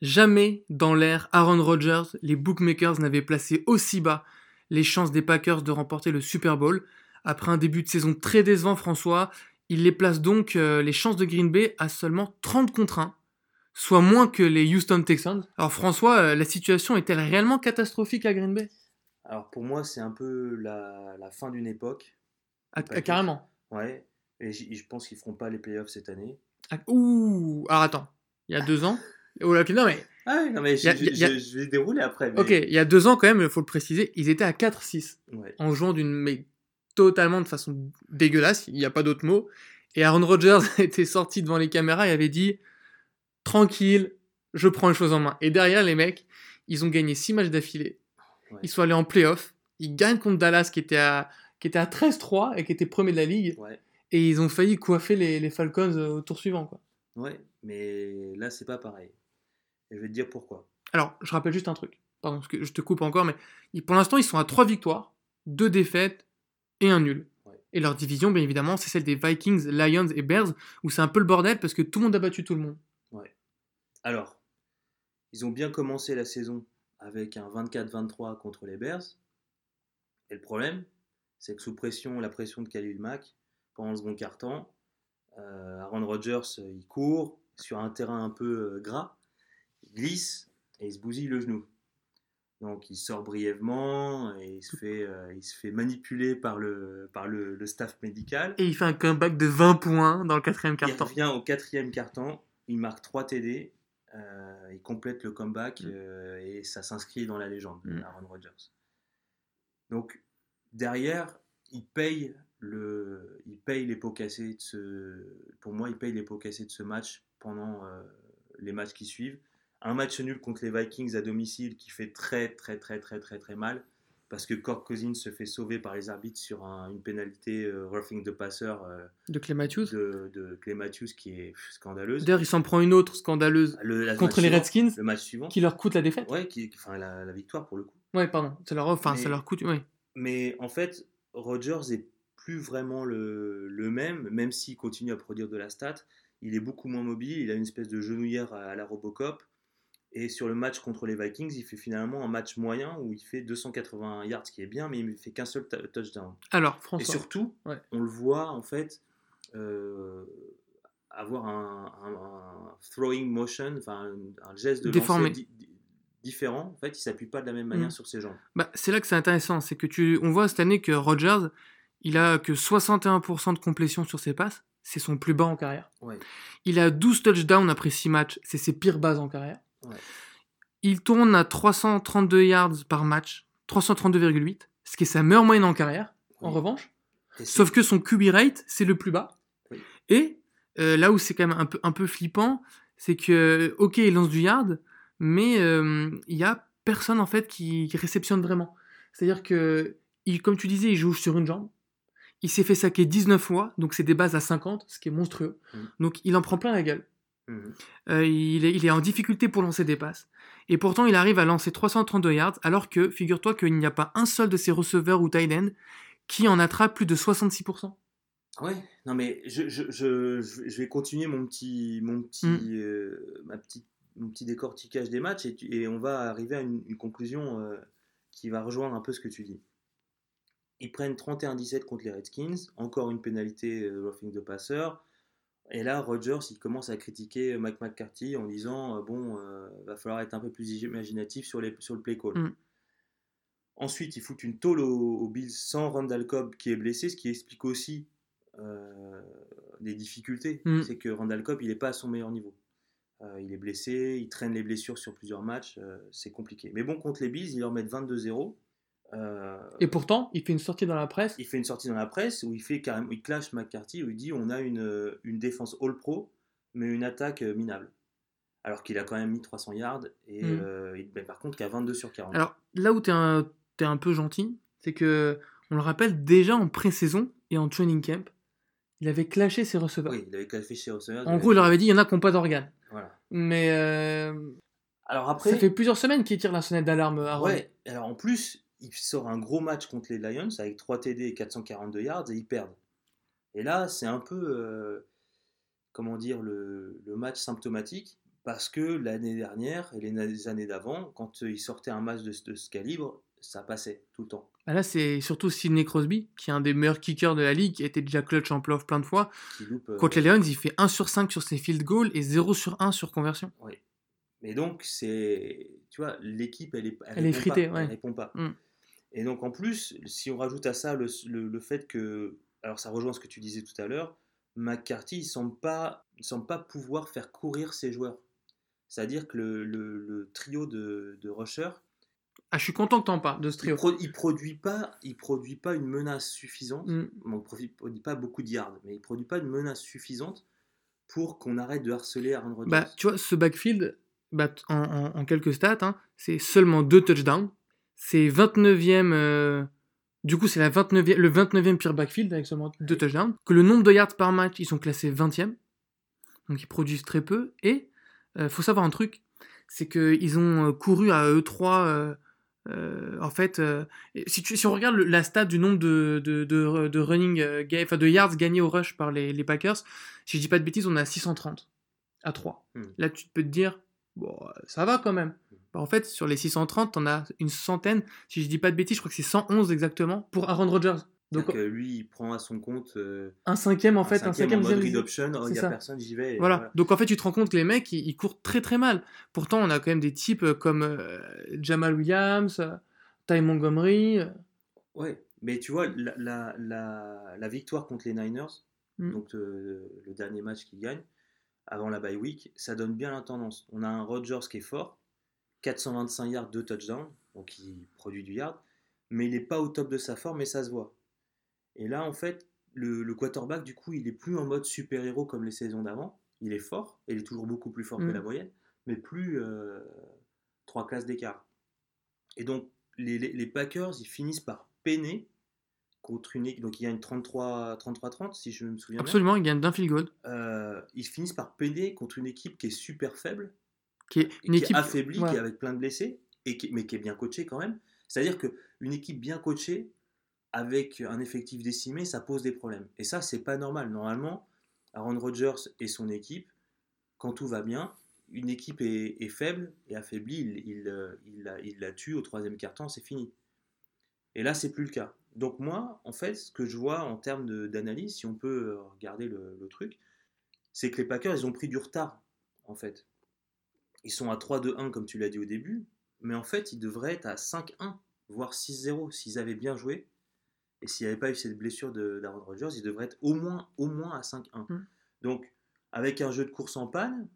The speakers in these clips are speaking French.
Jamais dans l'ère Aaron Rodgers, les bookmakers n'avaient placé aussi bas les chances des Packers de remporter le Super Bowl. Après un début de saison très décevant, François, il les place donc euh, les chances de Green Bay à seulement 30 contre 1, soit moins que les Houston Texans. Alors François, euh, la situation est-elle réellement catastrophique à Green Bay? Alors pour moi, c'est un peu la, la fin d'une époque. Ah, Packers. Carrément. Ouais. Et je pense qu'ils feront pas les playoffs cette année. Ah, ouh Alors attends, il y a deux ans. Non mais Ah non mais je, a- je- y a- je- je vais dérouler après. mais- ok, il y a deux ans quand même, il faut le préciser, ils étaient à 4-6 Ouais. en jouant d'une mais totalement de façon dégueulasse, il n'y a pas d'autre mot. Et Aaron Rodgers était sorti devant les caméras et avait dit tranquille, je prends les choses en main. Et derrière les mecs, ils ont gagné 6 matchs d'affilée. Ouais. Ils sont allés en playoff, ils gagnent contre Dallas qui était à qui était à 13-3 et qui était premier de la ligue Ouais. et ils ont failli coiffer les, les Falcons euh, au tour suivant quoi. Ouais, mais là, c'est pas pareil. Et je vais te dire pourquoi. Alors, je rappelle juste un truc. Pardon, parce que je te coupe encore, mais pour l'instant, ils sont à 3 victoires, 2 défaites et un nul. Ouais. Et leur division, bien évidemment, c'est celle des Vikings, Lions et Bears, où c'est un peu le bordel parce que tout le monde a battu tout le monde. Alors, ils ont bien commencé la saison avec un 24-23 contre les Bears. Et le problème, c'est que sous pression, la pression de Khalil Mack, pendant le second quart-temps, euh, Aaron Rodgers, euh, il court sur un terrain un peu euh, gras, il glisse et il se bousille le genou. Donc il sort brièvement et il se fait, euh, il se fait manipuler par le, par le, le staff médical. Et il fait un comeback de 20 points dans le quatrième Il quart-temps. revient au quatrième quart-temps, il marque 3 TD, euh, il complète le comeback Mm. euh, et ça s'inscrit dans la légende, Mm. Aaron Rodgers. Donc derrière, il paye, le, il paye les pots cassés de ce, pour moi, il paye les pots cassés de ce match pendant les matchs qui suivent. Un match nul contre les Vikings à domicile qui fait très très très très très très mal parce que Cork Cousins se fait sauver par les arbitres sur un- une pénalité euh, roughing the passer euh, De Clay Matthews. de, de Clay Matthews qui est scandaleuse. D'ailleurs, il s'en prend une autre scandaleuse Le, contre les suivant- Redskins Le match suivant. qui leur coûte la défaite. Ouais, qui, enfin la, la victoire pour le coup. Ouais, pardon. Ça leur, enfin, ça Mais- leur coûte. Ouais. Mais en fait, Rodgers est plus vraiment le, le même, même s'il continue à produire de la stat. Il est beaucoup moins mobile, il a une espèce de genouillère à, à la Robocop. Et sur le match contre les Vikings, il fait finalement un match moyen où il fait 280 yards, ce qui est bien, mais il ne fait qu'un seul touchdown. Alors, Et François. surtout, Ouais. on le voit en fait euh, avoir un, un- un throwing motion, enfin un, un geste de Déformé. di- différent. En fait, il s'appuie pas de la même manière Mm. sur ses jambes. Bah, c'est là que c'est intéressant, c'est que tu, on voit cette année que Rodgers, il a que 61% de complétion sur ses passes, c'est son plus bas en carrière. Ouais. Il a 12 touchdowns après 6 matchs, c'est ses pires bases en carrière. Ouais. Il tourne à 332 yards par match, 332,8, ce qui est sa meilleure moyenne en carrière, en revanche. Sauf que son QB rate, c'est le plus bas. Oui. Et euh, là où c'est quand même un peu, un peu flippant, c'est que, ok, il lance du yard, mais euh, il y a personne en fait qui, qui réceptionne vraiment. C'est-à-dire que, il, comme tu disais, il joue sur une jambe. Il s'est fait saquer 19 fois, donc c'est des bases à 50, ce qui est monstrueux. Mm. Donc il en prend plein la gueule. Mhm. Euh, il, est, il est en difficulté pour lancer des passes. Et pourtant, il arrive à lancer 332 yards, alors que, figure-toi qu'il n'y a pas un seul de ses receveurs ou tight end qui en attrape plus de 66%. Ouais, non mais je, je, je, je vais continuer mon petit, mon petit, Mm. euh, ma petite, mon petit décortiquage des matchs et, on va arriver à une, une conclusion euh, qui va rejoindre un peu ce que tu dis. Ils prennent 31-17 contre les Redskins, encore une pénalité roughing de passeur. Et là, Rodgers, il commence à critiquer Mike McCarthy en disant euh, bon, euh, va falloir être un peu plus imaginatif sur, les, sur le play call. Mm. Ensuite, ils foutent une tôle aux, aux Bills sans Randall Cobb qui est blessé, ce qui explique aussi euh, des difficultés. Mm. C'est que Randall Cobb, il n'est pas à son meilleur niveau. Euh, il est blessé, il traîne les blessures sur plusieurs matchs, euh, c'est compliqué. Mais bon, contre les Bills, ils leur mettent 22-0. Euh, Et pourtant, il fait une sortie dans la presse. il fait une sortie dans la presse où il fait carrément, il clash McCarthy, où il dit on a une, une défense all-pro, mais une attaque minable. Alors qu'il a quand même mis 300 yards, et Mm. euh, il- ben, par contre, qu'à 22 sur 40. Alors, là où tu es, un peu gentil, c'est que, on le rappelle, déjà en pré-saison et en training camp, il avait clashé ses receveurs. oui, il avait clashé chez receveurs. En gros, il leur avait dit il y en a qui n'ont pas d'organes. Voilà. Mais euh, Alors après, ça fait plusieurs semaines qu'il tire la sonnette d'alarme à ouais, alors en plus, il sort un gros match contre les Lions avec 3 TD et 442 yards et ils perdent. Et là, c'est un peu, euh, comment dire, le, le match symptomatique Parce que l'année dernière et les années d'avant, quand il sortait un match de, de ce calibre, ça passait tout le temps. Bah là, c'est surtout Sidney Crosby, qui est un des meilleurs kickers de la ligue, qui été déjà clutch en playoff plein de fois. Euh, Contre les Lions, il fait 1 sur 5 sur ses field goals et 0 sur 1 sur conversion. Oui. Mais donc, c'est. Tu vois, l'équipe, elle est. Elle est répond fritée, pas, ouais. Elle répond pas. Mm. Et donc, en plus, si on rajoute à ça le, le- le fait que. Alors, ça rejoint ce que tu disais tout à l'heure. McCarthy, il semble pas, il semble pas pouvoir faire courir ses joueurs. C'est-à-dire que le, le- trio de, de rushers, Ah, je suis content que t'en parles de ce il, trio. pro- il produit pas, il produit pas une menace suffisante. Mm. Bon, il produit, produit pas beaucoup de yards, mais il produit pas une menace suffisante pour qu'on arrête de harceler Aaron Rodgers. Bah, tu vois, ce backfield, bah, t- en, en- en quelques stats, hein, c'est seulement deux touchdowns. C'est 29e. euh, Du coup, c'est la 29e, le 29e pire backfield avec seulement deux touchdowns. Que le nombre de yards par match, ils sont classés 20e. Donc, ils produisent très peu. Et il faut savoir un truc c'est qu'ils ont euh, couru à E3. euh, euh, en fait, euh, si, tu- si on regarde le- la stat du nombre de, de, de, de running, euh, ga- enfin, de yards gagnés au rush par les, les Packers, si je dis pas de bêtises, on a 630 à 3. Hmm. Là, tu peux te dire, bon, euh, ça va quand même. Bah, en fait, sur les 630, on a une centaine. Si je dis pas de bêtises, je crois que c'est 111 exactement pour Aaron Rodgers. Donc, Donc lui, il prend à son compte euh, un cinquième en fait, un cinquième, en mode option. Oh, il n'y a ça. personne, j'y vais. et Voilà. Donc en fait, tu te rends compte que les mecs, ils, ils courent très très mal. Pourtant, on a quand même des types euh, comme euh, Jamal Williams, Ty Montgomery. Ouais, mais tu vois, la, la, la, la victoire contre les Niners, Mm. donc le dernier match qu'ils gagnent, avant la bye week, ça donne bien la tendance. On a un Rodgers qui est fort, 425 yards, 2 touchdowns, donc il produit du yard, mais il n'est pas au top de sa forme et ça se voit. Et là, en fait, le, le quarterback, du coup, il est plus en mode super-héros comme les saisons d'avant. Il est fort, et il est toujours beaucoup plus fort que Mm. la moyenne, mais plus euh, trois classes d'écart. Et donc, les, les- les Packers, ils finissent par peiner contre une équipe. Donc, il y a une 33-30, si je me souviens bien. Absolument, ils gagnent d'un field goal. Euh, ils finissent par peiner contre une équipe qui est super faible, Qui est une qui équipe est affaiblie, ouais. qui est avec plein de blessés, et qui, mais qui est bien coachée quand même. C'est-à-dire qu'une équipe bien coachée, avec un effectif décimé, ça pose des problèmes. Et ça, c'est pas normal. Normalement, Aaron Rodgers et son équipe, quand tout va bien, une équipe est, est faible et affaiblie, il, il, euh, il la, il la tue au troisième quart-temps, c'est fini. Et là, c'est plus le cas. Donc moi, en fait, ce que je vois en termes d'analyse, si on peut regarder le, le truc, c'est que les Packers, ils ont pris du retard, en fait. Ils sont à 3-2-1, comme tu l'as dit au début, mais en fait, ils devraient être à 5-1, voire 6-0, s'ils avaient bien joué. Et s'il n'y avait pas eu cette blessure d'Aaron Rodgers, ils devraient être au moins, au moins à 5-1. Mm. Donc, avec un jeu de course en panne,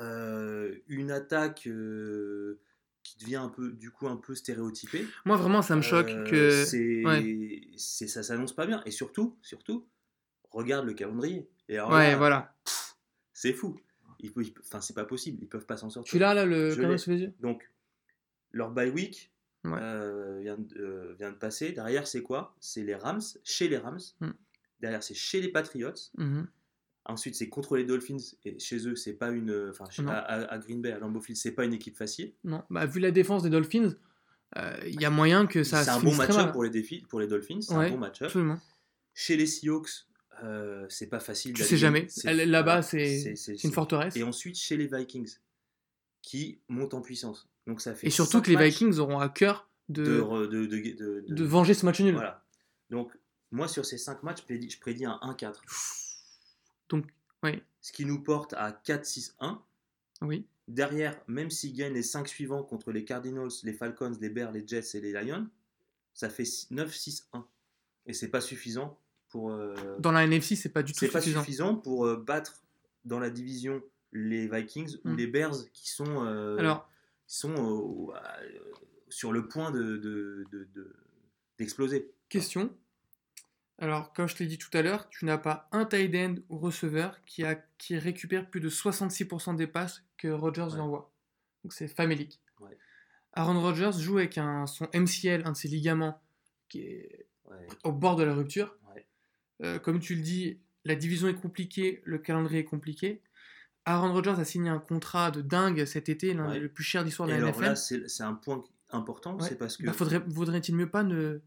euh, une attaque euh, qui devient un peu, du coup, un peu stéréotypée. Moi, vraiment, ça me choque euh, que. c'est, ouais. ça s'annonce pas bien. Et surtout, surtout, regarde le calendrier. Et alors Ouais, là, voilà. c'est fou. Ils, peuvent- ils- enfin, c'est pas possible. Ils peuvent pas s'en sortir. Tu l'as là, le calendrier sous les yeux Donc, leur bye week Ouais. euh, vient, de, euh, vient de passer. Derrière, c'est quoi? C'est les Rams, chez les Rams. Mm. Derrière, c'est chez les Patriots. Mhm. Ensuite, c'est contre les Dolphins. Et chez eux, c'est pas une. Enfin, chez- Non. à, Green Bay, à Lambeau Field, c'est pas une équipe facile. Non, bah, vu la défense des Dolphins, euh, il y a moyen que ça c'est un bon match-up pour les, défis, pour les Dolphins. C'est Ouais, un bon match-up. Absolument. Chez les Seahawks, euh, c'est pas facile. Tu sais jamais. Là-bas, c'est une forteresse. Et ensuite, chez les Vikings, qui montent en puissance. Donc, ça fait Et surtout que les Vikings auront à cœur de, de, re- de, de, de- de- de venger ce match nul. Voilà. Donc, moi, sur ces 5 matchs, je prédis, je prédis un 1-4. Donc, oui. Ce qui nous porte à 4-6-1. Oui. Derrière, même s'ils gagnent les 5 suivants contre les Cardinals, les Falcons, les Bears, les Jets et les Lions, ça fait 9-6-1. Et c'est pas suffisant pour. euh, Dans la NFC, c'est pas du tout c'est pas suffisant. suffisant pour euh, battre dans la division les Vikings ou Mm. les Bears qui sont, euh, Alors, qui sont sur le point de, de- de- de- d'exploser. question. Alors, comme je t'ai dit tout à l'heure, tu n'as pas un tight end ou receveur qui, a, qui récupère plus de 66% des passes que Rodgers Ouais. envoie. Donc, c'est famélique. Ouais. Aaron Rodgers joue avec un, son MCL, un de ses ligaments, qui est Ouais, au bord de la rupture. Euh, comme tu le dis, la division est compliquée, le calendrier est compliqué. Aaron Rodgers a signé un contrat de dingue cet été, l'un Ouais. des plus chers d'histoire de la alors NFL. là, c'est un point important, Ouais. c'est parce que. Bah, faudrait, vaudrait-il mieux pas ne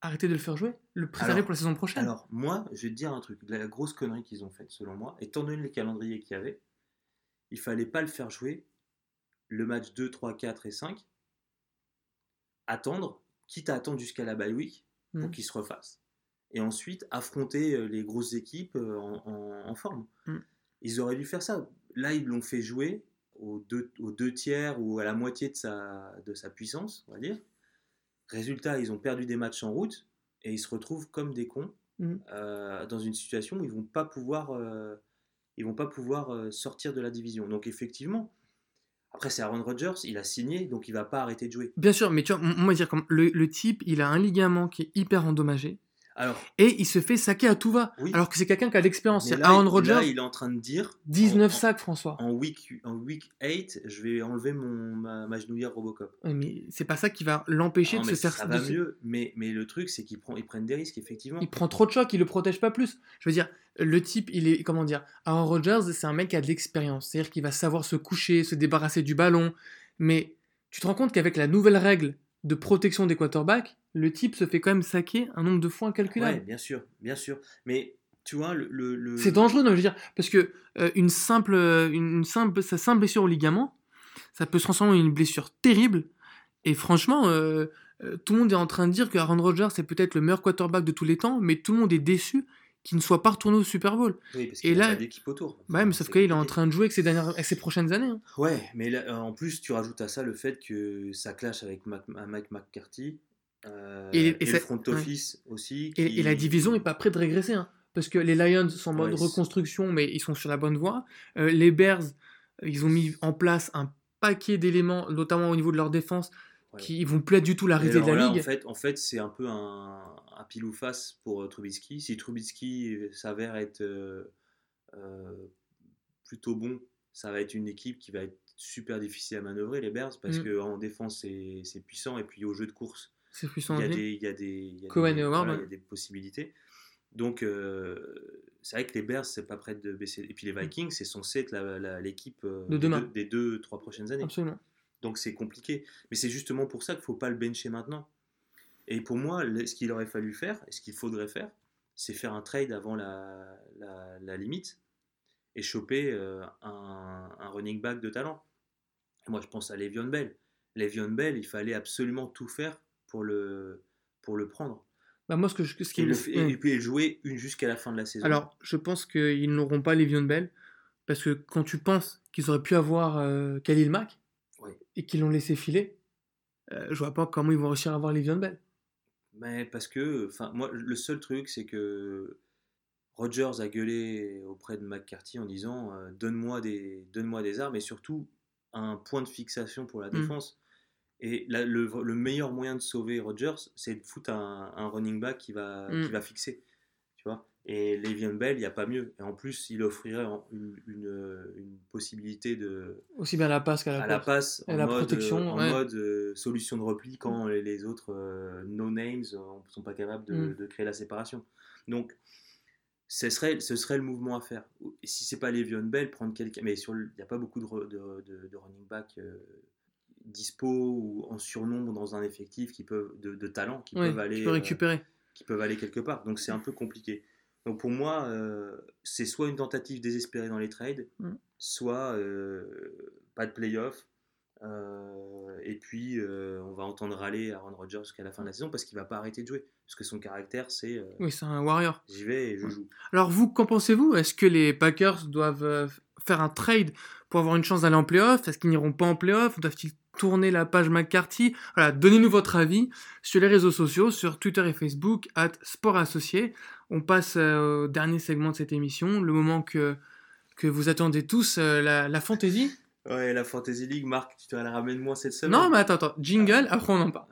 arrêter de le faire jouer Le préserver Alors- pour la saison prochaine? Alors, moi, je vais te dire un truc. La grosse connerie qu'ils ont faite, selon moi, étant donné les calendriers qu'il y avait, il fallait pas le faire jouer le match 2, 3, 4 et 5. Attendre, quitte à attendre jusqu'à la bye week pour Mm. qu'il se refasse. Et ensuite, affronter euh, les grosses équipes euh, en, en- en forme. Mm. Ils auraient dû faire ça. Là, ils l'ont fait jouer aux deux, aux deux tiers ou à la moitié de sa, de sa puissance, on va dire. Résultat, ils ont perdu des matchs en route et ils se retrouvent comme des cons Mm. euh, dans une situation où ils vont pas pouvoir, euh, ils vont pas pouvoir euh, sortir de la division. Donc effectivement, après c'est Aaron Rodgers, il a signé, donc il va pas arrêter de jouer. Bien sûr, mais tu vois, m- moi, dire comme le, le type, il a un ligament qui est hyper endommagé Alors, et il se fait saquer à tout va. Oui. Alors que c'est quelqu'un qui a de l'expérience. Aaron Rodgers, il est en train de dire 19 en- sacs, François. En week, en week 8, je vais enlever mon, ma, ma genouillère Robocop. Mais c'est pas ça qui va l'empêcher de se faire ça de va se- mieux, mais, mais le truc, c'est qu'ils prend- des risques, effectivement. Il prend trop de chocs, il le protège pas plus. Je veux dire, le type, il est, comment dire, Aaron Rodgers, c'est un mec qui a de l'expérience. C'est-à-dire qu'il va savoir se coucher, se débarrasser du ballon. Mais tu te rends compte qu'avec la nouvelle règle de protection des quarterbacks, le type se fait quand même saquer un nombre de fois Ouais, incalculable. bien sûr, bien sûr. Mais tu vois, le. le- le- C'est dangereux, non, je veux dire, parce que euh, une simple, euh, une simple, sa simple blessure au ligament, ça peut se transformer en une blessure terrible. Et franchement, euh, euh, tout le monde est en train de dire que Aaron Rodgers c'est peut-être le meilleur quarterback de tous les temps, mais tout le monde est déçu qu'il ne soit pas retourné au Super Bowl. Oui, parce et qu'il là- a pas d'équipe autour. Bah ouais, mais sauf qu'il est en train de jouer avec ses, dernières, avec ses prochaines années. hein. Ouais, mais là, en plus, tu rajoutes à ça le fait que ça clash avec Mike McCarthy euh, Et- et, et le front ouais. office aussi. Et, qui- et la division n'est pas prête de régresser. hein, parce que les Lions sont en mode Ouais, reconstruction, mais ils sont sur la bonne voie. Euh, les Bears, ils ont mis en place un paquet d'éléments, notamment au niveau de leur défense, Ouais. qui vont plus être du tout la risée de la là, ligue. En fait, en fait c'est un peu un, un pile ou face pour euh, Trubisky. Si Trubisky s'avère être euh, plutôt bon, ça va être une équipe qui va être super difficile à manœuvrer, les Bears, parce Mm. qu'en défense, c'est puissant. Et puis au jeu de course, C'est il y a des, il y a des, il y a Cohen des- et Howard, voilà, il y ouais. a des possibilités. Donc, euh, c'est vrai que les Bears, c'est pas prêt de baisser. Et puis les Vikings, c'est censé être l'équipe euh, De des demain. deux- des deux, trois prochaines années. Absolument. Donc c'est compliqué. Mais c'est justement pour ça qu'il ne faut pas le bencher maintenant. Et pour moi, le- ce qu'il aurait fallu faire, et ce qu'il faudrait faire, c'est faire un trade avant la, la- la limite et choper euh, un, un running back de talent. Et moi, je pense à Le'Veon Bell. Le'Veon Bell, il fallait absolument tout faire pour le, pour le prendre. Bah, moi, ce, que je, ce qui Et, me le, et puis le jouer une jusqu'à la fin de la saison. Alors, je pense qu'ils n'auront pas Le'Veon Bell, parce que quand tu penses qu'ils auraient pu avoir euh, Khalil Mack, et qu'ils l'ont laissé filer, euh, je vois pas comment ils vont réussir à avoir Le'Veon Bell. Mais parce que, enfin, moi, le seul truc, c'est que Rogers a gueulé auprès de McCarthy en disant euh, donne-moi des, donne-moi des armes et surtout un point de fixation pour la Mm. défense. Et la- le, le meilleur moyen de sauver Rogers, c'est de foutre un, un running back qui va, Mm. qui va fixer. Tu vois et Le'Veon Bell, il n'y a pas mieux. Et en plus, il offrirait une, une- une possibilité de, Aussi bien la passe qu'à la à la passe Et en la mode, protection, euh, en ouais. mode euh, solution de repli quand les, les autres euh, no names ne sont pas capables de, Mm. de créer la séparation. Donc, ce serait, ce serait le mouvement à faire. Et si c'est pas Le'Veon Bell, prendre quelqu'un. Mais il n'y a pas beaucoup de, running back euh, dispo ou en surnombre dans un effectif qui peuvent, de, de talent qui, Ouais, peuvent aller, euh, récupérer. qui peuvent aller quelque part. Donc c'est un peu compliqué. Donc pour moi, euh, c'est soit une tentative désespérée dans les trades, Mm. soit euh, pas de playoff. et puis on va entendre râler Aaron Rodgers jusqu'à la fin de la saison parce qu'il va pas arrêter de jouer. Parce que son caractère, c'est Oui, c'est un warrior. j'y vais et je joue. Alors vous, qu'en pensez-vous? Est-ce que les Packers doivent faire un trade pour avoir une chance d'aller en playoff? Est-ce qu'ils n'iront pas en playoff? Doivent-ils tourner la page McCarthy Voilà, donnez-nous votre avis sur les réseaux sociaux, sur Twitter et Facebook, at Sport Associé. On passe euh, au dernier segment de cette émission, le moment que, que vous attendez tous, euh, la, la fantasy. Ouais, la Fantasy League, Marc, tu te la ramènes moi cette semaine Non, mais attends, attends, jingle, après on en parle.